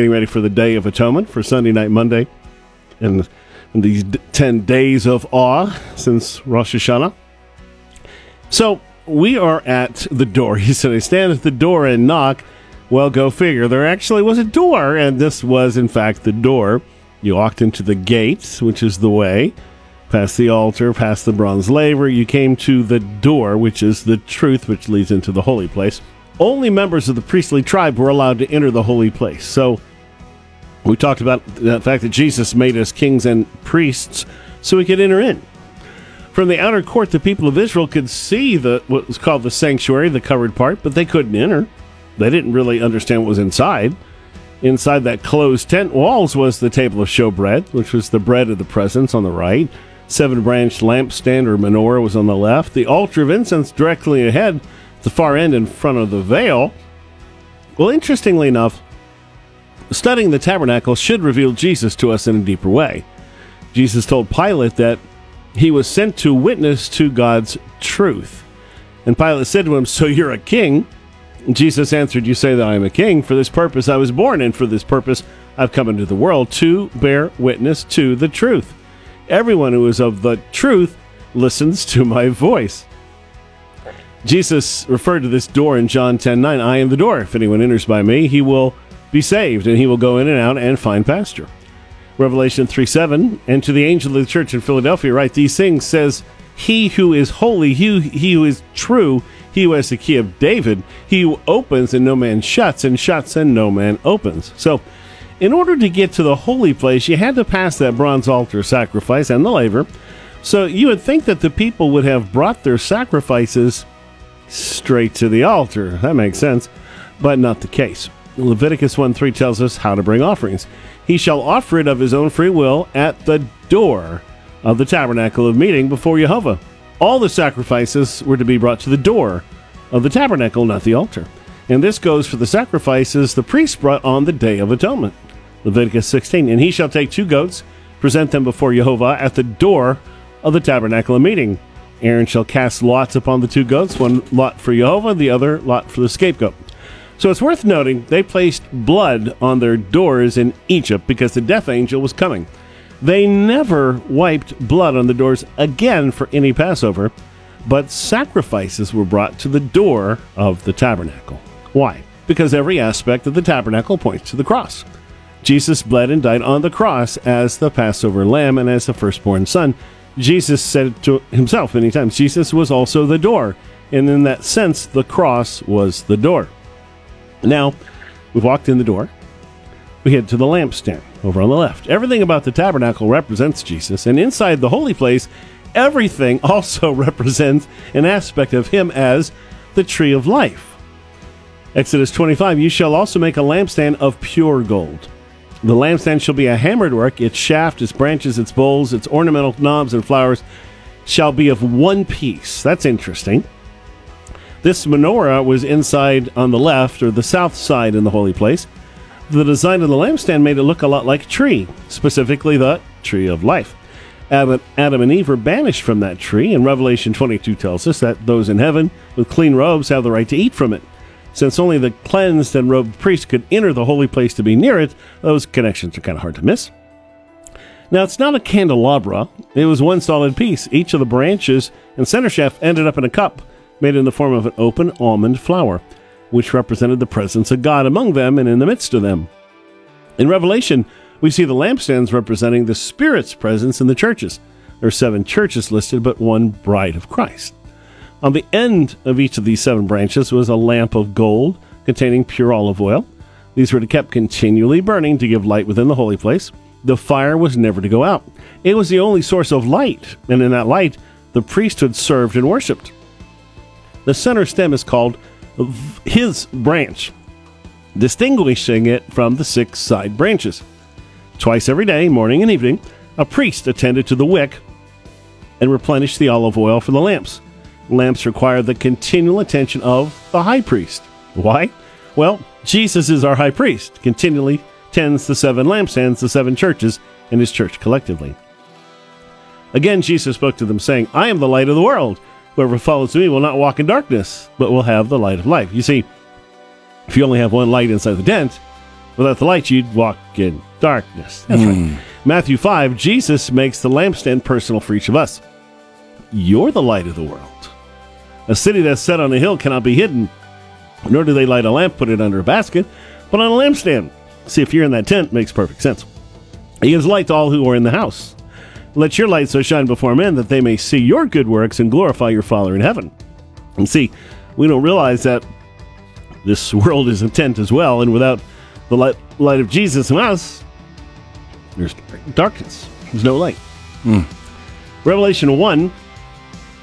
getting ready for the Day of Atonement for Sunday night, Monday, and, these d- 10 days of awe since Rosh Hashanah. So we are at the door. He said, I stand at the door and knock. Well, go figure. There actually was a door, and this was, in fact, the door. You walked into the gates, which is the way, past the altar, past the bronze laver. You came to the door, which is the truth, which leads into the holy place. Only members of the priestly tribe were allowed to enter the holy place. So we talked about the fact that Jesus made us kings and priests so we could enter in. From the outer court, the people of Israel could see the what was called the sanctuary, the covered part, but they couldn't enter. They didn't really understand what was inside. Inside that closed tent walls was the table of showbread, which was the bread of the presence on the right. Seven branched lampstand or menorah was on the left. The altar of incense directly ahead, the far end in front of the veil. Well, interestingly enough, studying the tabernacle should reveal Jesus to us in a deeper way. Jesus told Pilate that he was sent to witness to God's truth. And Pilate said to him, So you're a king? And Jesus answered, You say that I am a king. For this purpose I was born, and for this purpose I've come into the world to bear witness to the truth. Everyone who is of the truth listens to my voice. Jesus referred to this door in John 10 9. I am the door. If anyone enters by me, he will be saved, and he will go in and out and find pasture. Revelation 3 7. And to the angel of the church in Philadelphia, write these things says, He who is holy, he, he who is true, he who has the key of David, he who opens and no man shuts, and shuts and no man opens. So, in order to get to the holy place, you had to pass that bronze altar sacrifice and the laver. So, you would think that the people would have brought their sacrifices straight to the altar. That makes sense, but not the case. Leviticus 1 3 tells us how to bring offerings. He shall offer it of his own free will at the door of the tabernacle of meeting before Jehovah. All the sacrifices were to be brought to the door of the tabernacle, not the altar. And this goes for the sacrifices the priest brought on the Day of Atonement. Leviticus 16. And he shall take two goats, present them before Jehovah at the door of the tabernacle of meeting. Aaron shall cast lots upon the two goats, one lot for Jehovah, the other lot for the scapegoat. So it's worth noting they placed blood on their doors in Egypt because the death angel was coming. They never wiped blood on the doors again for any Passover, but sacrifices were brought to the door of the tabernacle. Why? Because every aspect of the tabernacle points to the cross. Jesus bled and died on the cross as the Passover lamb and as the firstborn son. Jesus said to himself many times, Jesus was also the door. And in that sense, the cross was the door. Now, we've walked in the door. We head to the lampstand over on the left. Everything about the tabernacle represents Jesus, and inside the holy place, everything also represents an aspect of him as the tree of life. Exodus 25 You shall also make a lampstand of pure gold. The lampstand shall be a hammered work, its shaft, its branches, its bowls, its ornamental knobs and flowers shall be of one piece. That's interesting. This menorah was inside on the left or the south side in the holy place. The design of the lampstand made it look a lot like a tree, specifically the tree of life. Adam, and Eve were banished from that tree, and Revelation 22 tells us that those in heaven with clean robes have the right to eat from it. Since only the cleansed and robed priest could enter the holy place to be near it, those connections are kind of hard to miss. Now, it's not a candelabra, it was one solid piece. Each of the branches and center shaft ended up in a cup made in the form of an open almond flower, which represented the presence of God among them and in the midst of them. In Revelation, we see the lampstands representing the Spirit's presence in the churches. There are seven churches listed, but one bride of Christ. On the end of each of these seven branches was a lamp of gold containing pure olive oil. These were to kept continually burning to give light within the holy place. The fire was never to go out. It was the only source of light, and in that light, the priesthood served and worshipped. The center stem is called his branch, distinguishing it from the six side branches. Twice every day, morning and evening, a priest attended to the wick and replenished the olive oil for the lamps. Lamps require the continual attention of the high priest. Why? Well, Jesus is our high priest, continually tends the seven lampstands, the seven churches, and his church collectively. Again, Jesus spoke to them, saying, I am the light of the world. Whoever follows me will not walk in darkness, but will have the light of life. You see, if you only have one light inside the tent, Without the light, you'd walk in darkness. That's right. Hmm. Matthew 5, Jesus makes the lampstand personal for each of us. You're the light of the world. A city that's set on a hill cannot be hidden, nor do they light a lamp, put it under a basket, but on a lampstand. See, if you're in that tent, makes perfect sense. He gives light to all who are in the house. Let your light so shine before men that they may see your good works and glorify your Father in heaven. And see, we don't realize that this world is a tent as well, and without the light, light of Jesus in us, there's darkness. There's no light. Hmm. Revelation 1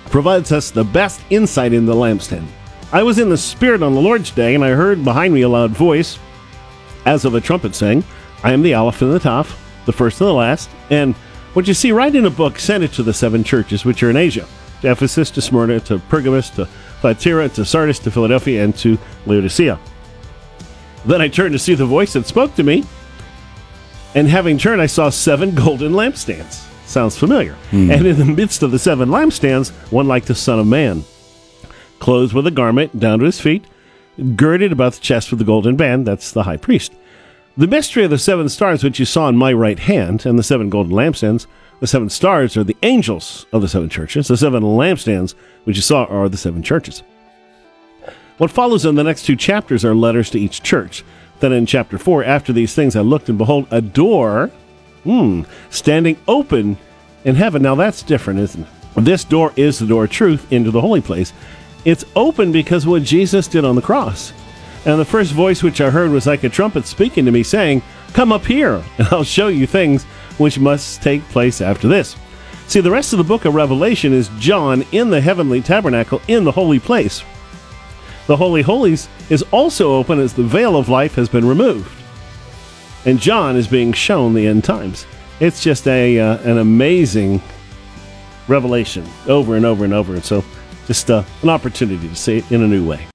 provides us the best insight in the lampstand. I was in the Spirit on the Lord's day, and I heard behind me a loud voice, as of a trumpet, saying, I am the Aleph and the Toph, the first and the last. And what you see right in a book, send it to the seven churches which are in Asia to Ephesus, to Smyrna, to Pergamos, to Thyatira, to Sardis, to Philadelphia, and to Laodicea. Then I turned to see the voice that spoke to me, and having turned, I saw seven golden lampstands. Sounds familiar. Hmm. And in the midst of the seven lampstands, one like the Son of Man, clothed with a garment down to his feet, girded about the chest with a golden band. That's the high priest. The mystery of the seven stars, which you saw in my right hand, and the seven golden lampstands, the seven stars are the angels of the seven churches. The seven lampstands, which you saw, are the seven churches. What follows in the next two chapters are letters to each church. Then in chapter 4, after these things, I looked and behold a door hmm, standing open in heaven. Now that's different, isn't it? This door is the door of truth into the holy place. It's open because what Jesus did on the cross. And the first voice which I heard was like a trumpet speaking to me, saying, Come up here, and I'll show you things which must take place after this. See, the rest of the book of Revelation is John in the heavenly tabernacle in the holy place. The Holy Holies is also open as the veil of life has been removed. And John is being shown the end times. It's just a uh, an amazing revelation over and over and over. And so, just uh, an opportunity to see it in a new way.